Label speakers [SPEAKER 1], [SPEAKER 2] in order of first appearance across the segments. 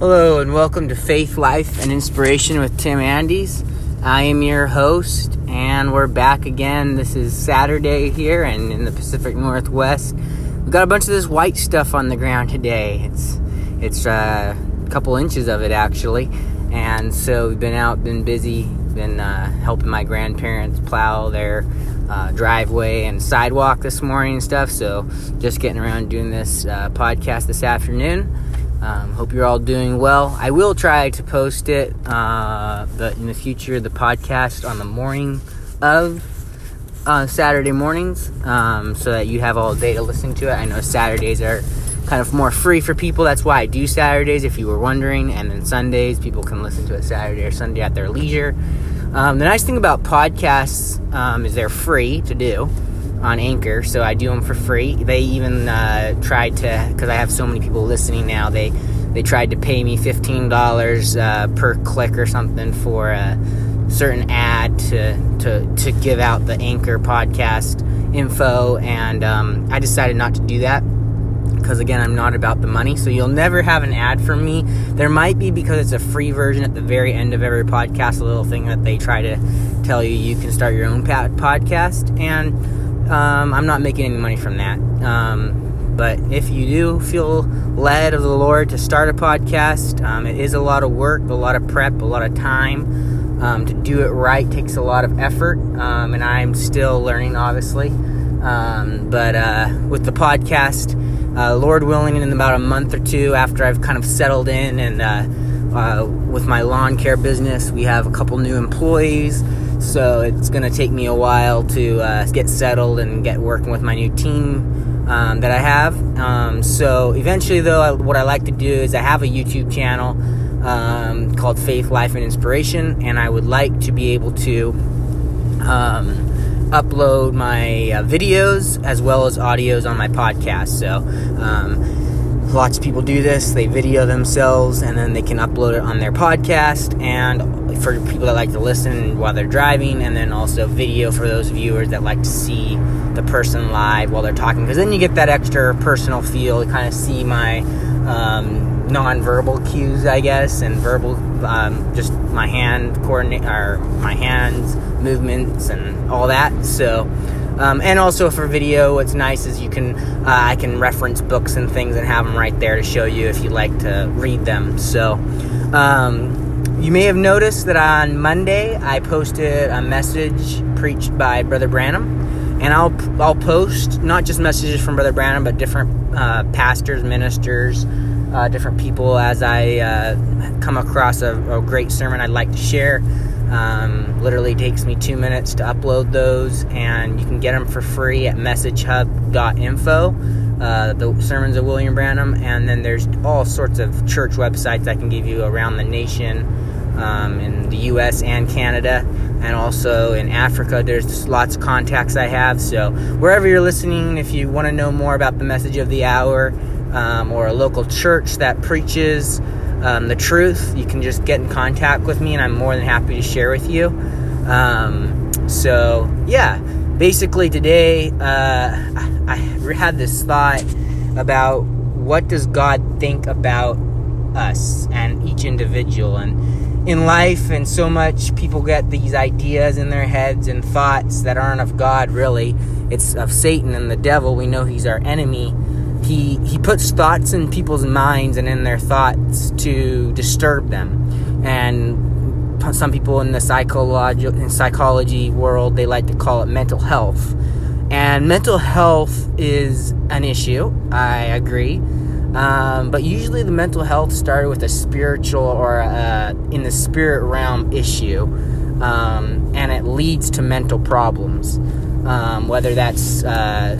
[SPEAKER 1] Hello, and welcome to Faith, Life, and Inspiration with Tim Andes. I am your host, and we're back again. This is Saturday here, and in the Pacific Northwest, we've got a bunch of this white stuff on the ground today. It's it's uh, a couple inches of it actually, and so we've been out, been busy, been uh, helping my grandparents plow their uh, driveway and sidewalk this morning and stuff. So just getting around doing this uh, podcast this afternoon. Um, hope you're all doing well. I will try to post it uh, the, in the future, the podcast on the morning of uh, Saturday mornings, um, so that you have all day to listen to it. I know Saturdays are kind of more free for people. That's why I do Saturdays, if you were wondering. And then Sundays, people can listen to it Saturday or Sunday at their leisure. Um, the nice thing about podcasts um, is they're free to do on Anchor, so I do them for free. They even uh, tried to, because I have so many people listening now, they they tried to pay me fifteen dollars uh, per click or something for a certain ad to to to give out the Anchor podcast info, and um, I decided not to do that because again i'm not about the money. So you'll never have an ad from me. There might be because it's a free version at the very end of every podcast a little thing that they try to tell you you can start your own podcast. And um, I'm not making any money from that. Um, but if you do feel led of the Lord to start a podcast, um, it is a lot of work, a lot of prep, a lot of time. Um, to do it right takes a lot of effort, um, and I'm still learning, obviously. Um, but uh, with the podcast, uh, Lord willing, in about a month or two after I've kind of settled in and uh, uh with my lawn care business, we have a couple new employees so it's going to take me a while to uh, get settled and get working with my new team um, that I have. Um, so eventually, though, I, what I like to do is I have a YouTube channel um, called Faith, Life, and Inspiration, and I would like to be able to um, upload my uh, videos as well as audios on my podcast. So um, lots of people do this they video themselves and then they can upload it on their podcast and for people that like to listen while they're driving, and then also video for those viewers that like to see the person live while they're talking. Because then you get that extra personal feel. You kind of see my um, non-verbal cues, I guess, and verbal, um, just my hand coordinate or my hands movements and all that. So. Um, and also for video, what's nice is you can uh, I can reference books and things and have them right there to show you if you like to read them. So um, you may have noticed that on Monday I posted a message preached by Brother Branham, and I'll I'll post not just messages from Brother Branham, but different uh, pastors, ministers, uh, different people as I uh, come across a, a, great sermon I'd like to share. Um, literally takes me two minutes to upload those, and you can get them for free at messagehub.info. Uh, the sermons of William Branham, and then there's all sorts of church websites I can give you around the nation um, in the US and Canada, and also in Africa. There's lots of contacts I have. So, wherever you're listening, if you want to know more about the message of the hour um, or a local church that preaches um, the truth, you can just get in contact with me, and I'm more than happy to share with you. Um, so, yeah, basically, today uh, I had this thought about what does God think about us and each individual and in life, and so much people get these ideas in their heads and thoughts that aren't of God, really. It's of Satan and the devil. We know he's our enemy. He, he puts thoughts in people's minds and in their thoughts to disturb them. And some people in the psychology, in psychology world, they like to call it mental health. And mental health is an issue, I agree. Um, but usually the mental health started with a spiritual or uh, in the spirit realm issue, um, and it leads to mental problems. Um, whether that's uh,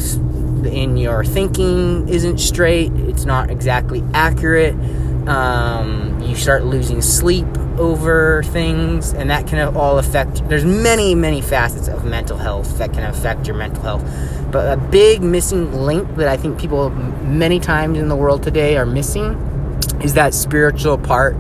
[SPEAKER 1] in your thinking isn't straight, it's not exactly accurate. Um, you start losing sleep over things, and that can all affect. There's many, many facets of mental health that can affect your mental health. But a big missing link that I think people many times in the world today are missing is that spiritual part,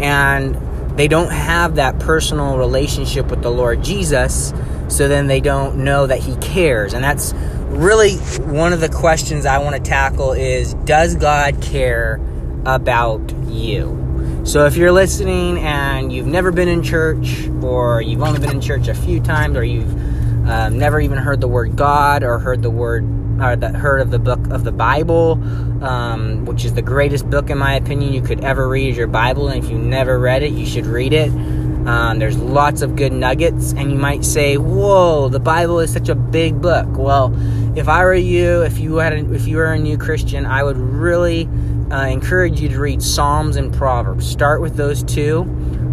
[SPEAKER 1] and they don't have that personal relationship with the Lord Jesus. So then they don't know that He cares, and that's really one of the questions I want to tackle is does God care about you? So if you're listening and you've never been in church, or you've only been in church a few times, or you've um, never even heard the word God, or heard the word, or heard of the book of the Bible, um, which is the greatest book in my opinion you could ever read, your Bible. And if you never read it, you should read it. Um, there's lots of good nuggets, and you might say, "Whoa, the Bible is such a big book." Well, if I were you, if you had, a, if you were a new Christian, I would really uh, encourage you to read Psalms and Proverbs. Start with those two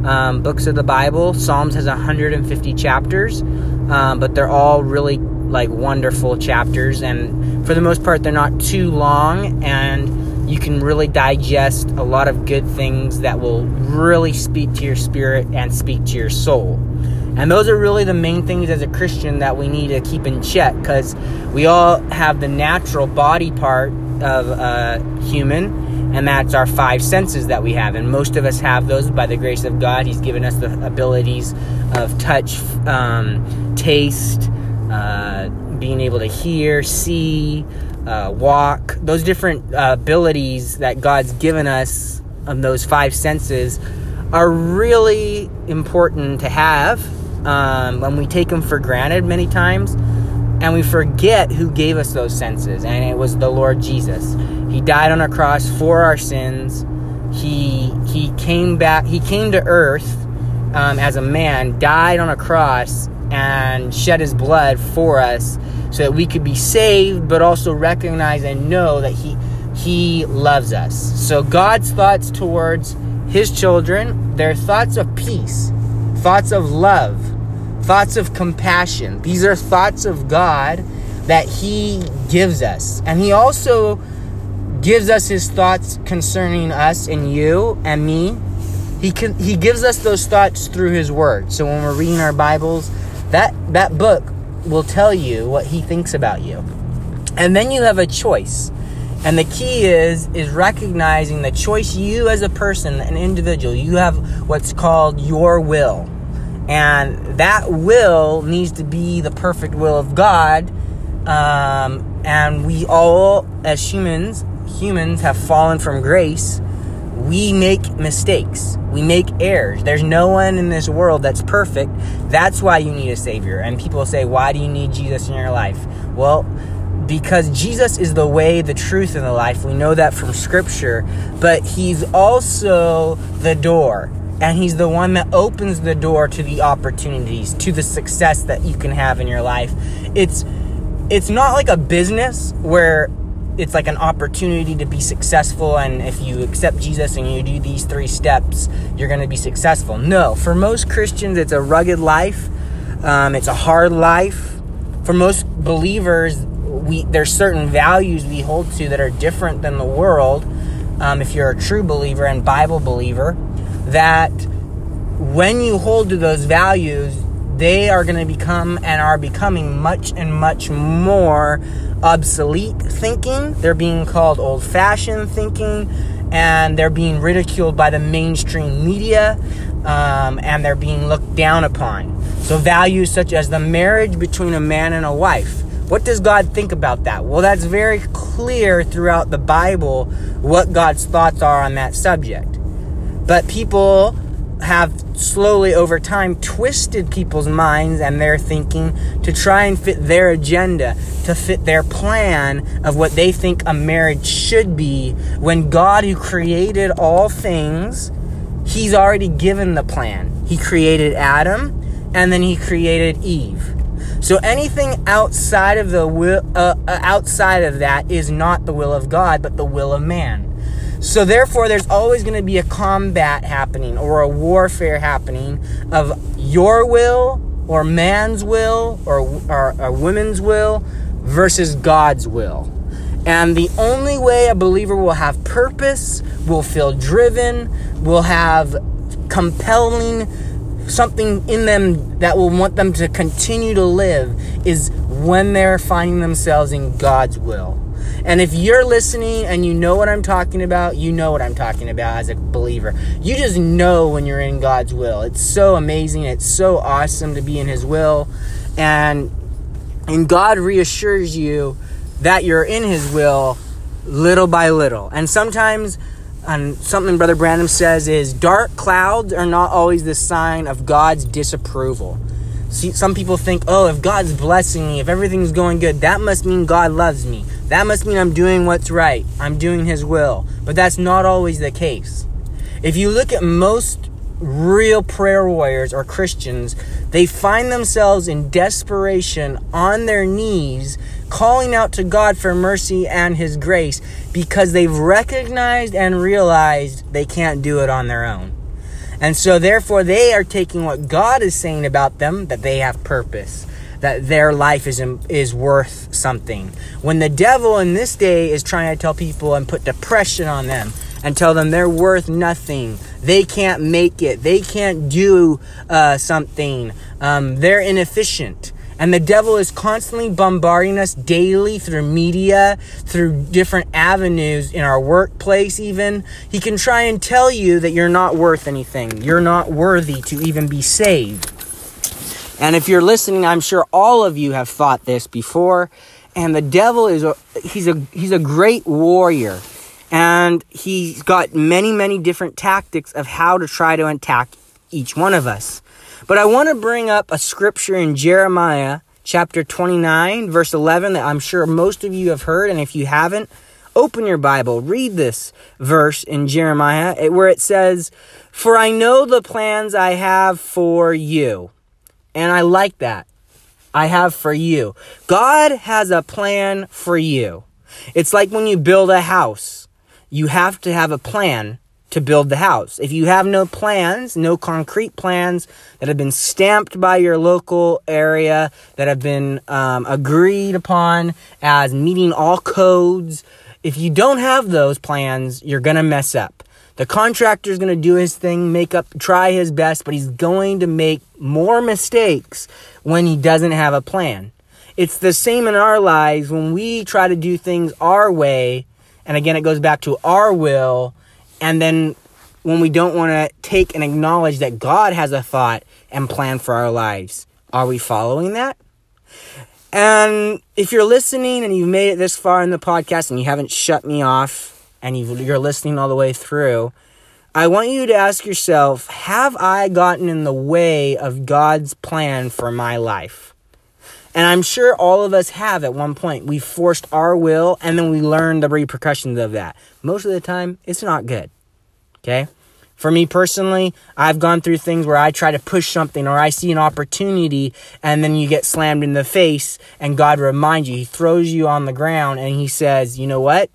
[SPEAKER 1] um, books of the Bible. Psalms has 150 chapters, um, but they're all really like wonderful chapters, and for the most part, they're not too long, and you can really digest a lot of good things that will really speak to your spirit and speak to your soul. And those are really the main things as a Christian that we need to keep in check because we all have the natural body part of a human and that's our five senses that we have. And most of us have those by the grace of God. He's given us the abilities of touch, um, taste, uh, being able to hear, see, uh, walk. Those different uh, abilities that God's given us of those five senses are really important to have. Um, when we take them for granted many times, and we forget who gave us those senses, and it was the Lord Jesus. He died on a cross for our sins. He he came back. He came to earth um, as a man, died on a cross, and shed his blood for us, so that we could be saved, but also recognize and know that he he loves us. So God's thoughts towards his children, they're thoughts of peace, thoughts of love, thoughts of compassion. These are thoughts of God that he gives us. And he also gives us his thoughts concerning us and you and me. He can, he gives us those thoughts through his word. So when we're reading our Bibles, that that book will tell you what he thinks about you. And then you have a choice. And the key is is recognizing the choice you as a person, an individual, you have what's called your will. And that will needs to be the perfect will of God. Um, and we all, as humans, humans have fallen from grace, we make mistakes. We make errors. There's no one in this world that's perfect. That's why you need a Savior. And people say, Why do you need Jesus in your life? Well, because Jesus is the way, the truth, and the life. We know that from Scripture. But He's also the door. And He's the one that opens the door to the opportunities, to the success that you can have in your life. It's it's not like a business where it's like an opportunity to be successful and if you accept jesus and you do these three steps you're going to be successful. No for most christians it's a rugged life. Um, it's a hard life. For most believers we there's certain values we hold to that are different than the world um, if you're a true believer and bible believer that when you hold to those values they are going to become and are becoming much and much more obsolete thinking. They're being called old fashioned thinking, and they're being ridiculed by the mainstream media, um, and they're being looked down upon. So, values such as the marriage between a man and a wife. What does God think about that? Well, that's very clear throughout the Bible what God's thoughts are on that subject. But people have slowly over time twisted people's minds and their thinking to try and fit their agenda, to fit their plan of what they think a marriage should be, when God, who created all things, He's already given the plan. He created Adam and then He created Eve. So anything outside of the will, uh, uh outside of that is not the will of God, but the will of man. So therefore, there's always going to be a combat happening or a warfare happening of your will or man's will or, or a woman's will versus God's will. And the only way a believer will have purpose, will feel driven, will have compelling something in them that will want them to continue to live is when they're finding themselves in God's will. And if you're listening and you know what I'm talking about, you know what I'm talking about as a believer. You just know when you're in God's will. It's so amazing. It's so awesome to be in His will. And, and God reassures you that you're in His will little by little. And sometimes and something Brother Branham says is dark clouds are not always the sign of God's disapproval. See, some people think, oh, if God's blessing me, if everything's going good, that must mean God loves me. That must mean I'm doing what's right. I'm doing His will. But that's not always the case. If you look at most real prayer warriors or Christians, they find themselves in desperation on their knees, calling out to God for mercy and His grace because they've recognized and realized they can't do it on their own. And so, therefore, they are taking what God is saying about them that they have purpose, that their life is, is worth something. When the devil in this day is trying to tell people and put depression on them and tell them they're worth nothing, they can't make it, they can't do uh, something, um, they're inefficient and the devil is constantly bombarding us daily through media, through different avenues in our workplace, even. He can try and tell you that you're not worth anything. You're not worthy to even be saved. And if you're listening, I'm sure all of you have thought this before. And the devil is a, he's a, he's a great warrior. And he's got many, many different tactics of how to try to attack each one of us. But I want to bring up a scripture in Jeremiah chapter 29, verse 11, that I'm sure most of you have heard. And if you haven't, open your Bible, read this verse in Jeremiah eh, where it says, For I know the plans I have for you. And I like that. I have for you. God has a plan for you. It's like when you build a house, you have to have a plan to build the house. If you have no plans, no concrete plans that have been stamped by your local area, that have been um, agreed upon as meeting all codes, if you don't have those plans, you're going to mess up. The contractor is going to do his thing, make up, try his best, but he's going to make more mistakes when he doesn't have a plan. It's the same in our lives when we try to do things our way. And again, it goes back to our will and then when we don't want to take and acknowledge that God has a thought and plan for our lives, are we following that? And if you're listening and you've made it this far in the podcast and you haven't shut me off and you're listening all the way through, I want you to ask yourself Have I gotten in the way of God's plan for my life? And I'm sure all of us have at one point. We forced our will and then we learned the repercussions of that. Most of the time, it's not good. Okay? For me personally, I've gone through things where I try to push something or I see an opportunity and then you get slammed in the face and God reminds you. He throws you on the ground and He says, you know what?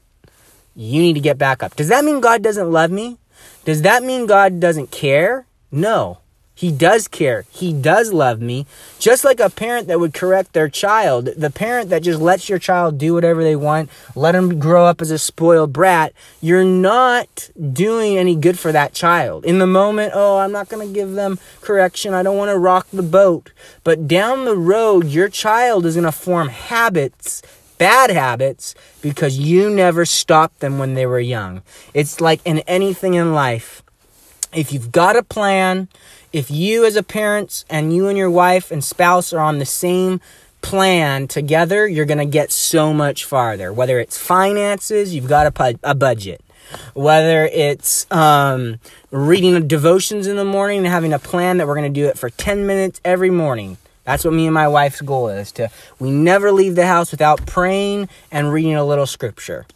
[SPEAKER 1] You need to get back up. Does that mean God doesn't love me? Does that mean God doesn't care? No. He does care. He does love me. Just like a parent that would correct their child. The parent that just lets your child do whatever they want, let them grow up as a spoiled brat, you're not doing any good for that child. In the moment, oh, I'm not going to give them correction. I don't want to rock the boat. But down the road, your child is going to form habits bad habits because you never stopped them when they were young. It's like in anything in life. If you've got a plan, if you as a parent and you and your wife and spouse are on the same plan together, you're going to get so much farther. Whether it's finances, you've got a, a budget. Whether it's um, reading devotions in the morning and having a plan that we're going to do it for 10 minutes every morning. That's what me and my wife's goal is to we never leave the house without praying and reading a little scripture.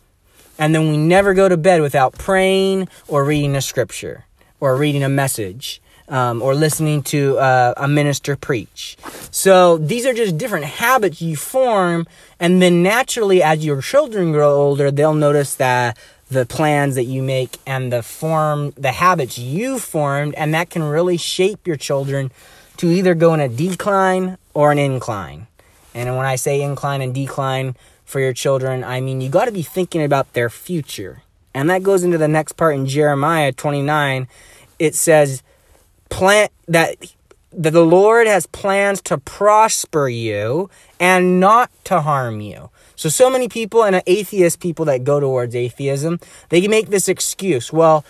[SPEAKER 1] And then we never go to bed without praying or reading a scripture or reading a message um, or listening to uh, a minister preach. So these are just different habits you form, and then naturally, as your children grow older, they'll notice that the plans that you make and the form, the habits you formed, and that can really shape your children to either go in a decline or an incline. And when I say incline and decline for your children, I mean you got to be thinking about their future. And that goes into the next part in Jeremiah 29. It says, plant that that the Lord has plans to prosper you and not to harm you. So, so many people and atheist people that go towards atheism, they make this excuse. Well,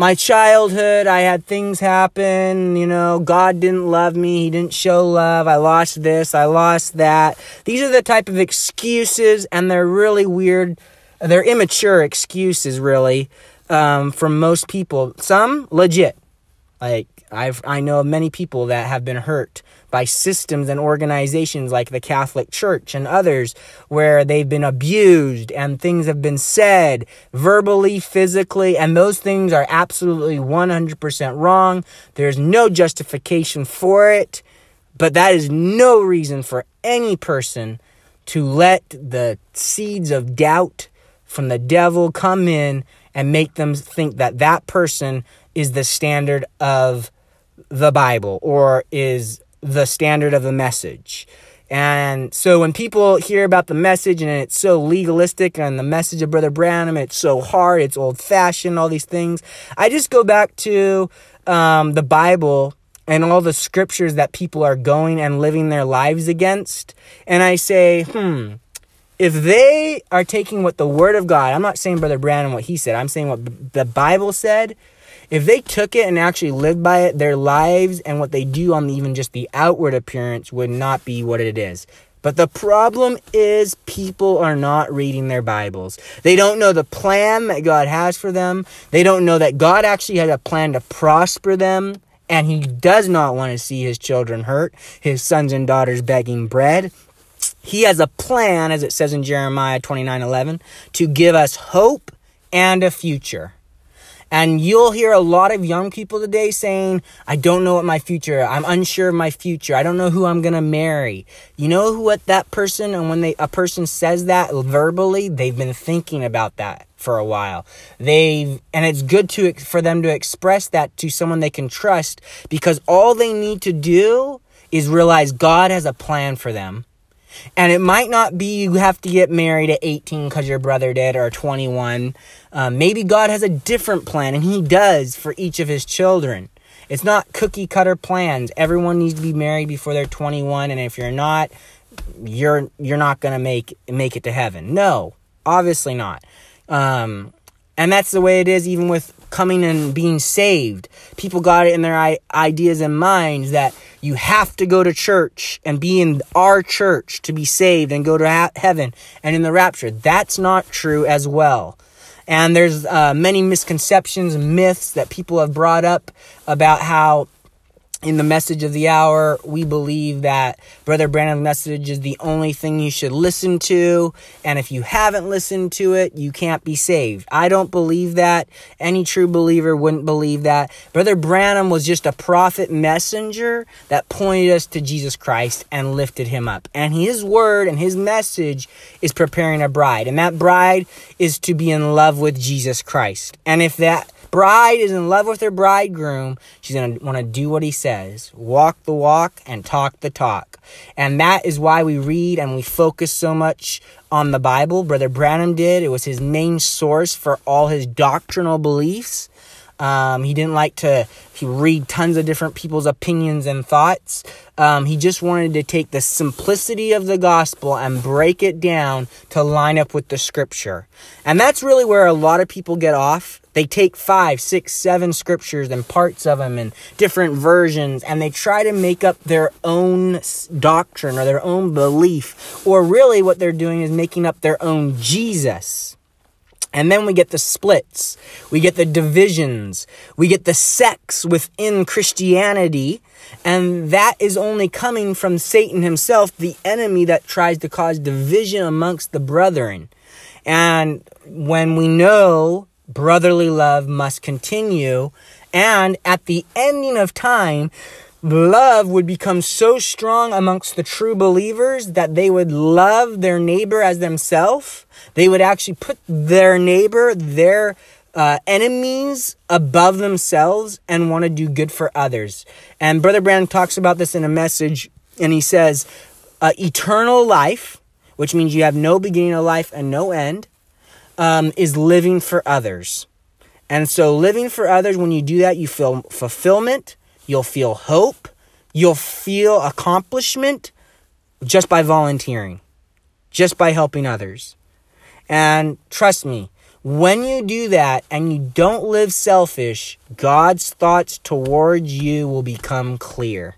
[SPEAKER 1] my childhood, I had things happen, you know, God didn't love me, He didn't show love, I lost this, I lost that. These are the type of excuses, and they're really weird. They're immature excuses, really, um, from most people. Some legit. Like I've I know of many people that have been hurt by systems and organizations like the Catholic Church and others where they've been abused and things have been said verbally, physically, and those things are absolutely 100% wrong. There's no justification for it, but that is no reason for any person to let the seeds of doubt from the devil come in and make them think that that person is the standard of the Bible or is the standard of the message. And so when people hear about the message and it's so legalistic and the message of Brother Branham, it's so hard, it's old fashioned, all these things, I just go back to um, the Bible and all the scriptures that people are going and living their lives against. And I say, hmm, if they are taking what the Word of God, I'm not saying Brother Branham what he said, I'm saying what the Bible said if they took it and actually lived by it, their lives and what they do on even just the outward appearance would not be what it is. But the problem is people are not reading their Bibles. They don't know the plan that God has for them. They don't know that God actually has a plan to prosper them and he does not want to see his children hurt, his sons and daughters begging bread. He has a plan, as it says in Jeremiah 29 11, to give us hope and a future. And you'll hear a lot of young people today saying, I don't know what my future, I'm unsure of my future. I don't know who I'm to marry. You know what that person and when they a person says that verbally, they've been thinking about that for a while. They and it's good to for them to express that to someone they can trust because all they need to do is realize God has a plan for them and it might not be you have to get married at 18 because your brother did or 21. Um, maybe God has a different plan, and He does for each of His children. It's not cookie cutter plans. Everyone needs to be married before they're 21, and if you're not, you're you're not gonna make make it to heaven. No, obviously not. Um, and that's the way it is even with coming and being saved. People got it in their ideas and minds that you have to go to church and be in our church to be saved and go to ha- heaven and in the rapture. That's not true as well. And there's uh, many misconceptions, myths that people have brought up about how in the message of the hour, we believe that Brother Branham's message is the only thing you should listen to. And if you haven't listened to it, you can't be saved. I don't believe that. Any true believer wouldn't believe that. Brother Branham was just a prophet messenger that pointed us to Jesus Christ and lifted him up. And his word and his message is preparing a bride. And that bride is to be in love with Jesus Christ. And if that bride is in love with her bridegroom, she's going to want to do what he says, walk the walk and talk the talk. And that is why we read and we focus so much on the Bible. Brother Branham did. It was his main source for all his doctrinal beliefs. Um, he didn't like to read tons of different people's opinions and thoughts. Um, he just wanted to take the simplicity of the gospel and break it down to line up with the scripture. And that's really where a lot of people get off. They take five, six, seven scriptures and parts of them and different versions, and they try to make up their own doctrine or their own belief. Or really, what they're doing is making up their own Jesus. And then we get the splits, we get the divisions, we get the sects within Christianity, and that is only coming from Satan himself, the enemy that tries to cause division amongst the brethren. And when we know brotherly love must continue, and at the ending of time, love would become so strong amongst the true believers that they would love their neighbor as themselves. They would actually put their neighbor, their uh, enemies above themselves and want to do good for others. And Brother Branham talks about this in a message, and he says, uh, eternal life, which means you have no beginning of life and no end, um, is living for others. And so, living for others, when you do that, you feel fulfillment, You'll feel hope. You'll feel accomplishment just by volunteering, just by helping others. And trust me, when you do that and you don't live selfish, God's thoughts towards you will become clear.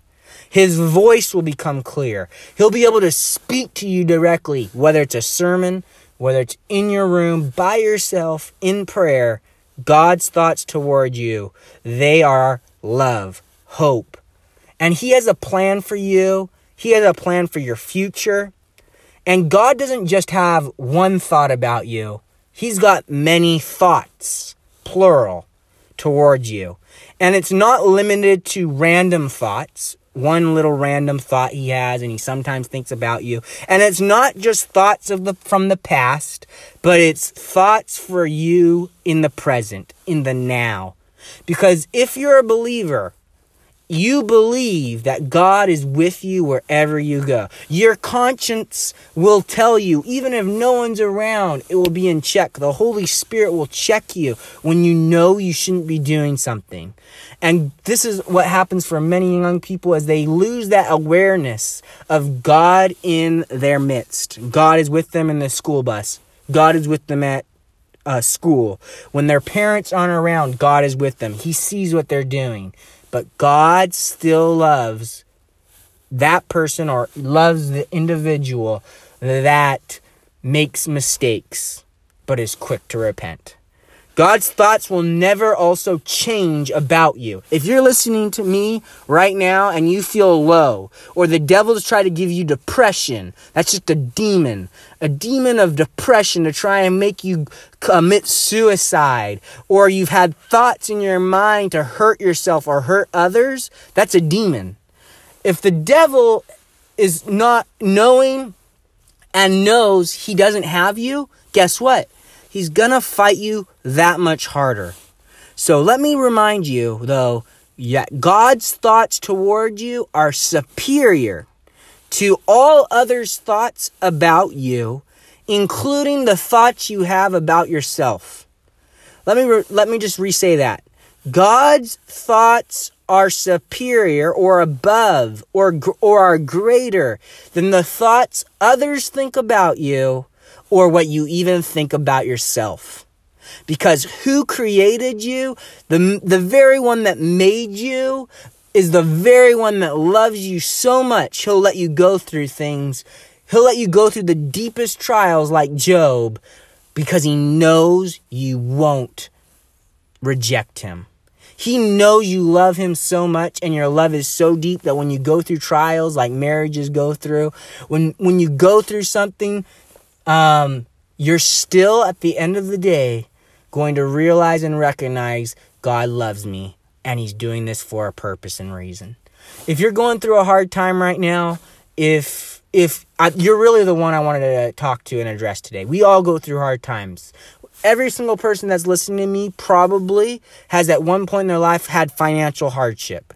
[SPEAKER 1] His voice will become clear. He'll be able to speak to you directly, whether it's a sermon, whether it's in your room, by yourself, in prayer. God's thoughts toward you, they are love, hope. And He has a plan for you, He has a plan for your future. And God doesn't just have one thought about you, He's got many thoughts, plural, towards you. And it's not limited to random thoughts, one little random thought he has and he sometimes thinks about you. And it's not just thoughts of the from the past, but it's thoughts for you in the present, in the now. Because if you're a believer, you believe that God is with you wherever you go. Your conscience will tell you, even if no one's around, it will be in check. The Holy Spirit will check you when you know you shouldn't be doing something. And this is what happens for many young people as they lose that awareness of God in their midst. God is with them in the school bus. God is with them at uh, school. When their parents aren't around, God is with them. He sees what they're doing. But God still loves that person or loves the individual that makes mistakes but is quick to repent. God's thoughts will never also change about you. If you're listening to me right now and you feel low, or the devil's try to give you depression, that's just a demon. A demon of depression to try and make you commit suicide, or you've had thoughts in your mind to hurt yourself or hurt others, that's a demon. If the devil is not knowing and knows he doesn't have you, guess what? he's gonna fight you that much harder. So let me remind you, though, yeah, God's thoughts toward you are superior to all others' thoughts about you, including the thoughts you have about yourself. Let me re- let me just re-say that. God's thoughts are superior or above or or are greater than the thoughts others think about you or what you even think about yourself. Because who created you, the, the very one that made you, is the very one that loves you so much, he'll let you go through things. He'll let you go through the deepest trials like Job because he knows you won't reject him. He knows you love him so much and your love is so deep that when you go through trials like marriages go through, when when you go through something um, you're still at the end of the day going to realize and recognize God loves me and He's doing this for a purpose and reason. If you're going through a hard time right now, if if I, you're really the one I wanted to talk to and address today, we all go through hard times. Every single person that's listening to me probably has at one point in their life had financial hardship,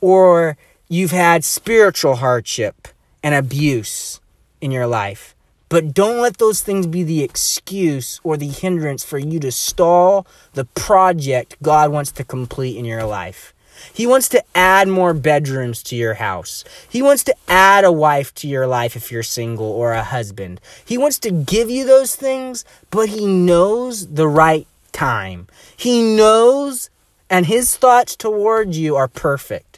[SPEAKER 1] or you've had spiritual hardship and abuse in your life. But don't let those things be the excuse or the hindrance for you to stall the project God wants to complete in your life. He wants to add more bedrooms to your house. He wants to add a wife to your life if you're single or a husband. He wants to give you those things, but he knows the right time. He knows, and his thoughts towards you are perfect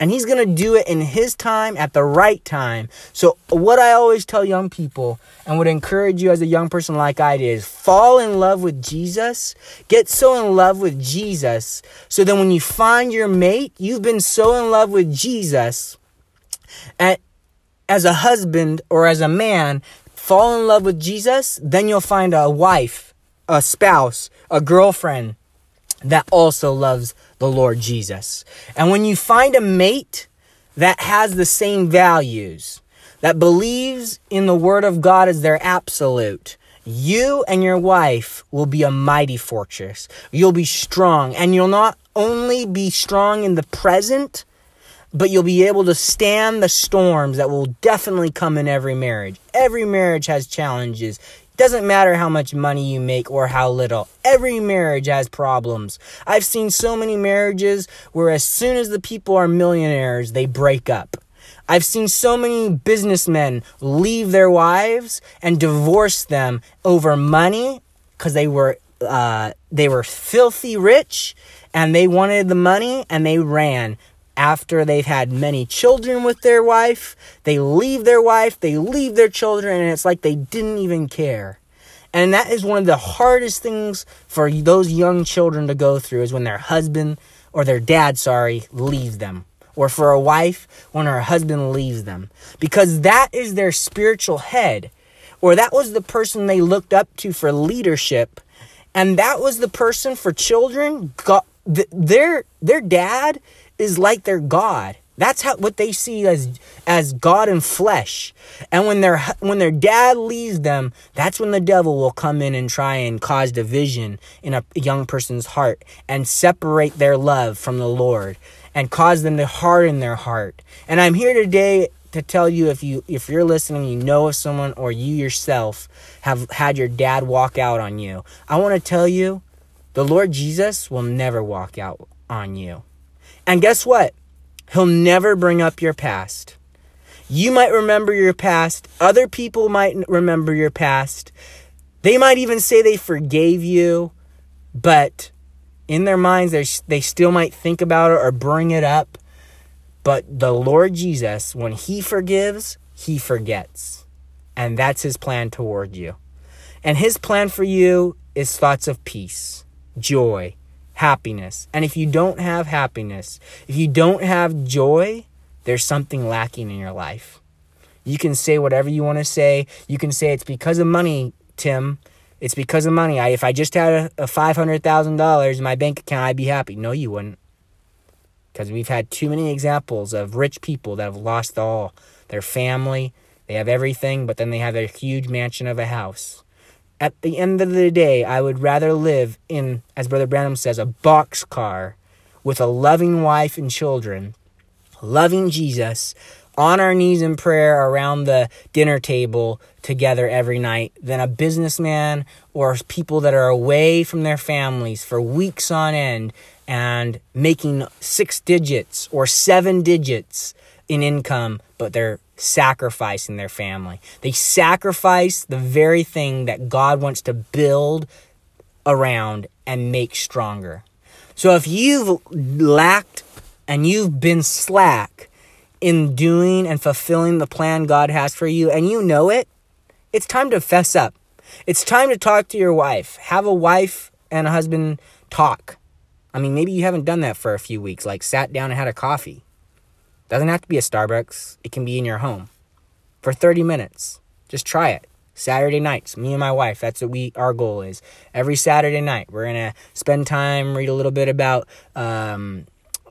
[SPEAKER 1] and he's going to do it in his time at the right time. So, what I always tell young people and would encourage you as a young person like I did is fall in love with Jesus. Get so in love with Jesus so then when you find your mate, you've been so in love with Jesus. And as a husband or as a man, fall in love with Jesus, then you'll find a wife, a spouse, a girlfriend that also loves the Lord Jesus. And when you find a mate that has the same values, that believes in the Word of God as their absolute, you and your wife will be a mighty fortress. You'll be strong, and you'll not only be strong in the present, but you'll be able to stand the storms that will definitely come in every marriage. Every marriage has challenges. Doesn't matter how much money you make or how little. Every marriage has problems. I've seen so many marriages where as soon as the people are millionaires, they break up. I've seen so many businessmen leave their wives and divorce them over money because they were uh, they were filthy rich and they wanted the money and they ran after they've had many children with their wife, they leave their wife, they leave their children, and it's like they didn't even care. And that is one of the hardest things for those young children to go through is when their husband or their dad, sorry, leaves them. Or for a wife when her husband leaves them. Because that is their spiritual head. Or that was the person they looked up to for leadership. And that was the person for children. God, their, their dad is like their God. That's how what they see as as God in flesh. And when their when their dad leaves them, that's when the devil will come in and try and cause division in a young person's heart and separate their love from the Lord and cause them to harden their heart. And I'm here today to tell you if you if you're listening, you know of someone or you yourself have had your dad walk out on you. I want to tell you the Lord Jesus will never walk out on you. And guess what? He'll never bring up your past. You might remember your past. Other people might remember your past. They might even say they forgave you, but in their minds, they still might think about it or bring it up. But the Lord Jesus, when He forgives, He forgets. And that's His plan toward you. And His plan for you is thoughts of peace, joy, happiness. And if you don't have happiness, if you don't have joy, there's something lacking in your life. You can say whatever you want to say. You can say it's because of money, Tim. It's because of money. I, if I just had a, a $500,000 in my bank account, I'd be happy. No, you wouldn't. Because we've had too many examples of rich people that have lost all their family. They have everything, but then they have a huge mansion of a house at the end of the day, I would rather live in, as Brother Branham says, a box car with a loving wife and children, loving Jesus, on our knees in prayer around the dinner table together every night than a businessman or people that are away from their families for weeks on end and making six digits or seven digits in income, but they're sacrificing their family. They sacrifice the very thing that God wants to build around and make stronger. So if you've lacked and you've been slack in doing and fulfilling the plan God has for you and you know it, it's time to fess up. It's time to talk to your wife. Have a wife and a husband talk. I mean, maybe you haven't done that for a few weeks, like sat down and had a coffee. Doesn't have to be a Starbucks, it can be in your home for 30 minutes. Just try it. Saturday nights, me and my wife, that's what we our goal is. Every Saturday night, we're gonna spend time, read a little bit about um,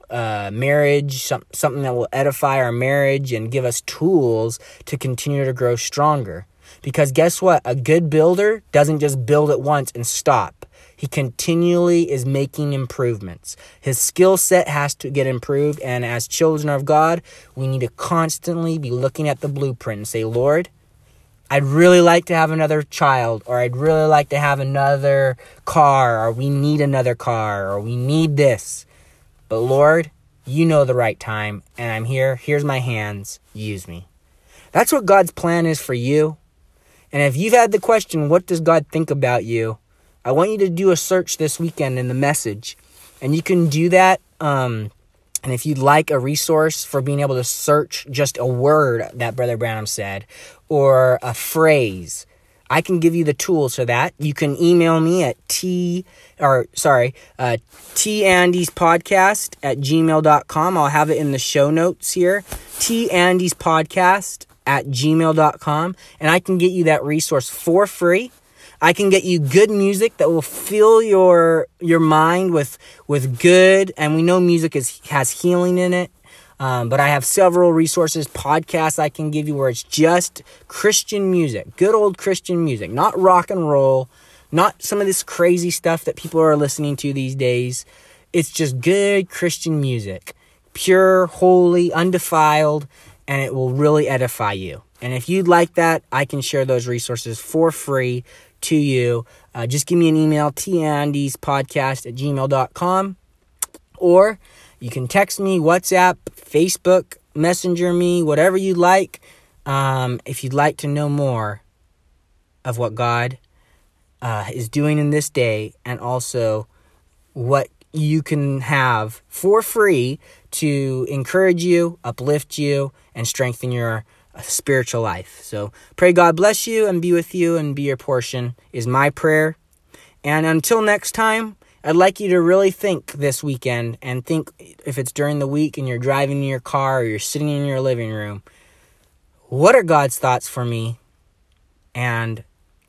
[SPEAKER 1] uh, marriage, some, something that will edify our marriage and give us tools to continue to grow stronger. Because guess what? A good builder doesn't just build it once and stop. He continually is making improvements. His skill set has to get improved. And as children of God, we need to constantly be looking at the blueprint and say, Lord, I'd really like to have another child, or I'd really like to have another car, or we need another car, or we need this. But Lord, you know the right time, and I'm here. Here's my hands. Use me. That's what God's plan is for you. And if you've had the question, what does God think about you? I want you to do a search this weekend in the message. And you can do that. Um, and if you'd like a resource for being able to search just a word that Brother Branham said or a phrase, I can give you the tools for that. You can email me at T, or sorry, uh, T Andy's podcast at gmail.com. I'll have it in the show notes here. T Andy's podcast at gmail.com. And I can get you that resource for free. I can get you good music that will fill your your mind with with good, and we know music is has healing in it. Um, but I have several resources, podcasts I can give you where it's just Christian music, good old Christian music, not rock and roll, not some of this crazy stuff that people are listening to these days. It's just good Christian music, pure, holy, undefiled, and it will really edify you. And if you'd like that, I can share those resources for free to you. Uh, just give me an email, tandiespodcast at gmail.com. Or you can text me, WhatsApp, Facebook, Messenger me, whatever you like. Um, if you'd like to know more of what God uh, is doing in this day and also what you can have for free to encourage you, uplift you, and strengthen your uh, spiritual life. So pray God bless you and be with you and be your portion is my prayer. And until next time, I'd like you to really think this weekend and think if it's during the week and you're driving in your car or you're sitting in your living room, what are God's thoughts for me? And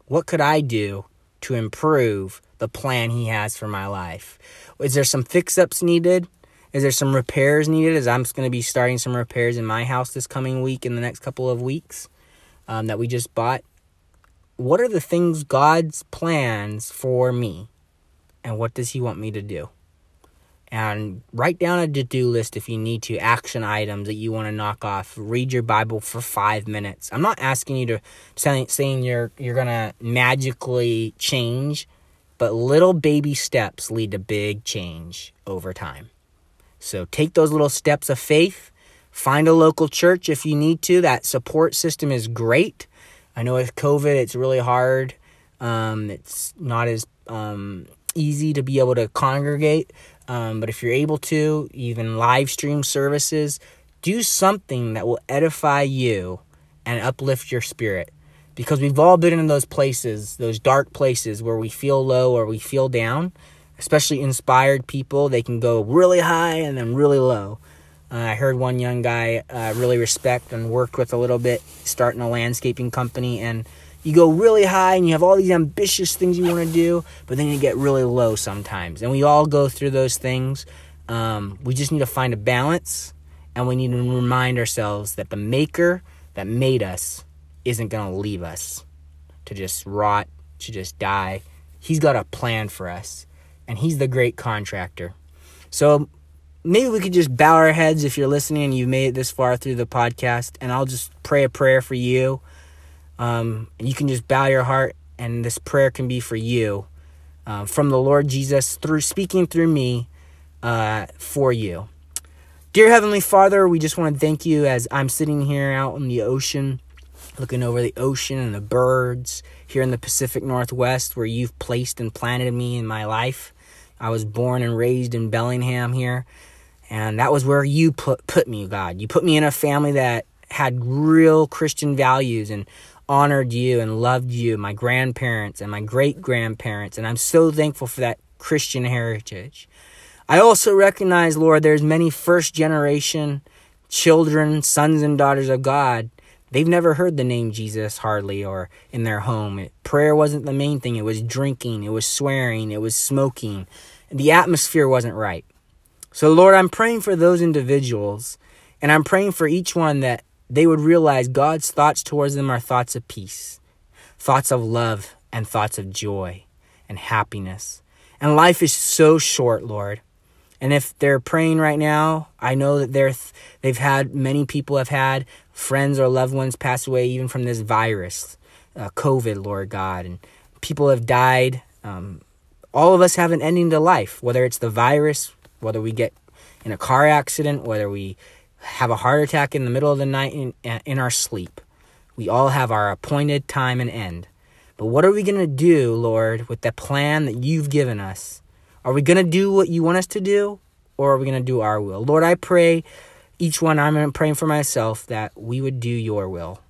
[SPEAKER 1] what could I do to improve the plan He has for my life? Is there some fix ups needed? Is there some repairs needed? As I'm going to be starting some repairs in my house this coming week in the next couple of weeks um, that we just bought. What are the things God's plans for me? And what does He want me to do? And write down a to do list if you need to, action items that you want to knock off. Read your Bible for five minutes. I'm not asking you to say, saying you're you're gonna magically change, but little baby steps lead to big change over time. So take those little steps of faith. Find a local church if you need to. That support system is great. I know with COVID, it's really hard. Um, it's not as um, easy to be able to congregate. Um, but if you're able to, even live stream services, do something that will edify you and uplift your spirit. Because we've all been in those places, those dark places where we feel low or we feel down especially inspired people, they can go really high and then really low. Uh, I heard one young guy uh, really respect and worked with a little bit, starting a landscaping company, and you go really high and you have all these ambitious things you want to do, but then you get really low sometimes. And we all go through those things. Um, we just need to find a balance, and we need to remind ourselves that the Maker that made us isn't going to leave us to just rot, to just die. He's got a plan for us and he's the great contractor. So maybe we could just bow our heads if you're listening and you've made it this far through the podcast, and I'll just pray a prayer for you. Um, and you can just bow your heart, and this prayer can be for you uh, from the Lord Jesus through speaking through me uh, for you. Dear Heavenly Father, we just want to thank you as I'm sitting here out in the ocean, looking over the ocean and the birds here in the Pacific Northwest where you've placed and planted me in my life. I was born and raised in Bellingham here, and that was where you put put me, God. You put me in a family that had real Christian values and honored you and loved you, my grandparents and my great grandparents, and I'm so thankful for that Christian heritage. I also recognize, Lord, there's many first generation children, sons and daughters of God. They've never heard the name Jesus hardly or in their home. Prayer wasn't the main thing. It was drinking, it was swearing, it was smoking, the atmosphere wasn't right. So, Lord, I'm praying for those individuals, and I'm praying for each one that they would realize God's thoughts towards them are thoughts of peace, thoughts of love, and thoughts of joy and happiness. And life is so short, Lord. And if they're praying right now, I know that they're th- they've had many people have had friends or loved ones pass away even from this virus, uh, COVID, Lord God, and people have died. Um, all of us have an ending to life, whether it's the virus, whether we get in a car accident, whether we have a heart attack in the middle of the night in, uh, in our sleep. We all have our appointed time and end. But what are we going to do, Lord, with the plan that you've given us? Are we going to do what you want us to do, or are we going to do our will? Lord, I pray each one, I'm praying for myself, that we would do your will.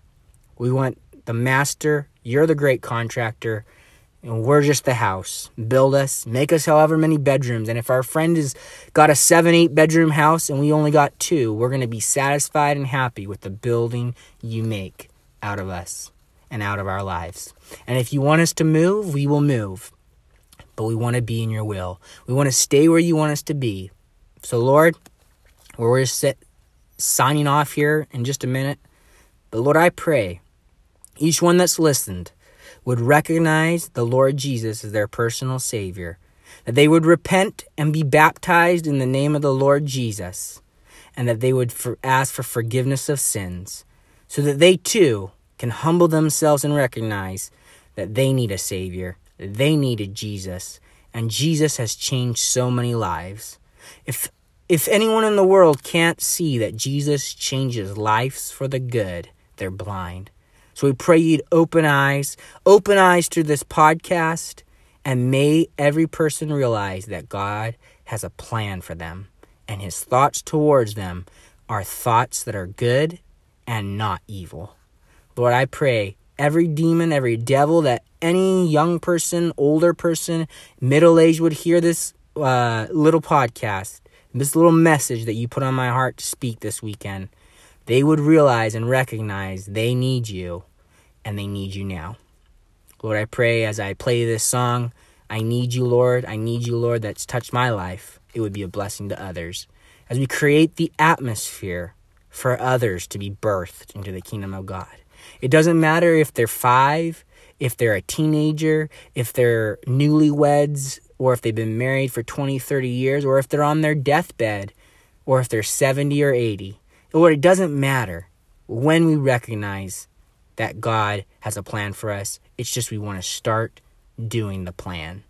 [SPEAKER 1] We want the master, you're the great contractor and we're just the house. Build us, make us however many bedrooms. And if our friend has got a seven, eight bedroom house and we only got two, we're going to be satisfied and happy with the building you make out of us and out of our lives. And if you want us to move, we will move. But we want to be in your will. We want to stay where you want us to be. So, Lord, we're sit, signing off here in just a minute. But, Lord, I pray each one that's listened would recognize the Lord Jesus as their personal Savior, that they would repent and be baptized in the name of the Lord Jesus, and that they would for, ask for forgiveness of sins, so that they too can humble themselves and recognize that they need a Savior, that they needed Jesus, and Jesus has changed so many lives. If if anyone in the world can't see that Jesus changes lives for the good, they're blind. So we pray you'd open eyes, open eyes through this podcast, and may every person realize that God has a plan for them, and his thoughts towards them are thoughts that are good and not evil. Lord, I pray every demon, every devil that any young person, older person, middle aged would hear this uh, little podcast, this little message that you put on my heart to speak this weekend, they would realize and recognize they need you and they need you now. Lord, I pray as I play this song, I need you, Lord. I need you, Lord, that's touched my life. It would be a blessing to others. As we create the atmosphere for others to be birthed into the kingdom of God. It doesn't matter if they're five, if they're a teenager, if they're newlyweds, or if they've been married for 20, 30 years, or if they're on their deathbed, or if they're 70 or 80. Lord, it doesn't matter when we recognize that God has a plan for us. It's just we want to start doing the plan.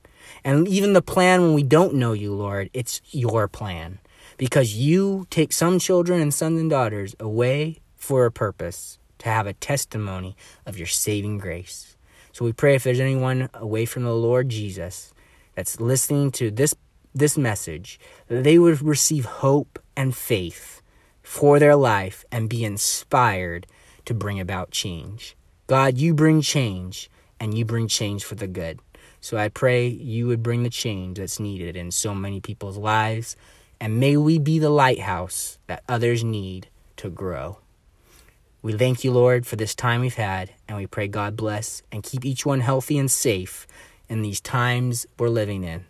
[SPEAKER 1] And even the plan when we don't know you, Lord, it's your plan. Because you take some children and sons and daughters away for a purpose to have a testimony of your saving grace. So we pray if there's anyone away from the Lord Jesus that's listening to this this message, they would receive hope and faith for their life and be inspired to bring about change. God, you bring change and you bring change for the good. So I pray you would bring the change that's needed in so many people's lives and may we be the lighthouse that others need to grow. We thank you, Lord, for this time we've had, and we pray God bless and keep each one healthy and safe in these times we're living in.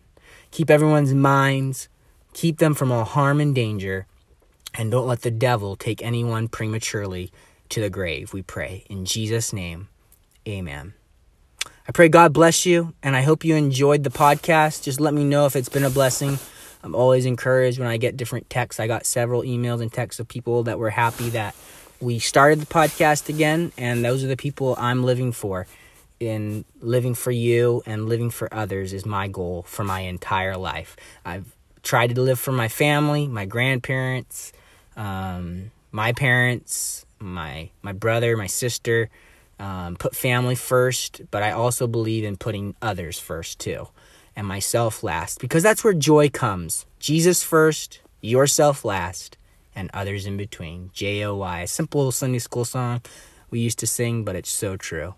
[SPEAKER 1] Keep everyone's minds, keep them from all harm and danger, and don't let the devil take anyone prematurely to the grave, we pray. In Jesus' name, amen. I pray God bless you, and I hope you enjoyed the podcast. Just let me know if it's been a blessing. I'm always encouraged when I get different texts. I got several emails and texts of people that were happy that we started the podcast again, and those are the people I'm living for. In living for you and living for others is my goal for my entire life. I've tried to live for my family, my grandparents, um, my parents, my my brother, my sister. Um, put family first, but I also believe in putting others first too, and myself last, because that's where joy comes. Jesus first, yourself last, and others in between. J O Y. A simple Sunday school song we used to sing, but it's so true.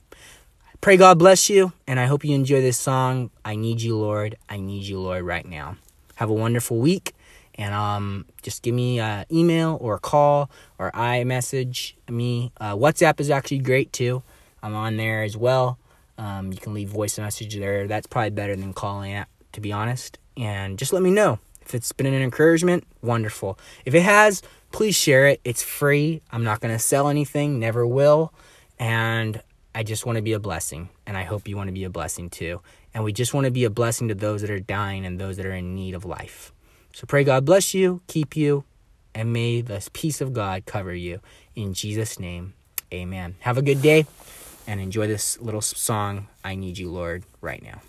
[SPEAKER 1] Pray God bless you, and I hope you enjoy this song. I need you, Lord. I need you, Lord, right now. Have a wonderful week, and um, just give me an email or a call or iMessage me. Uh, WhatsApp is actually great too. I'm on there as well. Um, you can leave voice message there. That's probably better than calling, it, to be honest. And just let me know. If it's been an encouragement, wonderful. If it has, please share it. It's free. I'm not going to sell anything, never will. And I just want to be a blessing. And I hope you want to be a blessing too. And we just want to be a blessing to those that are dying and those that are in need of life. So pray God bless you, keep you, and may the peace of God cover you. In Jesus' name, amen. Have a good day and enjoy this little song, I Need You, Lord, right now.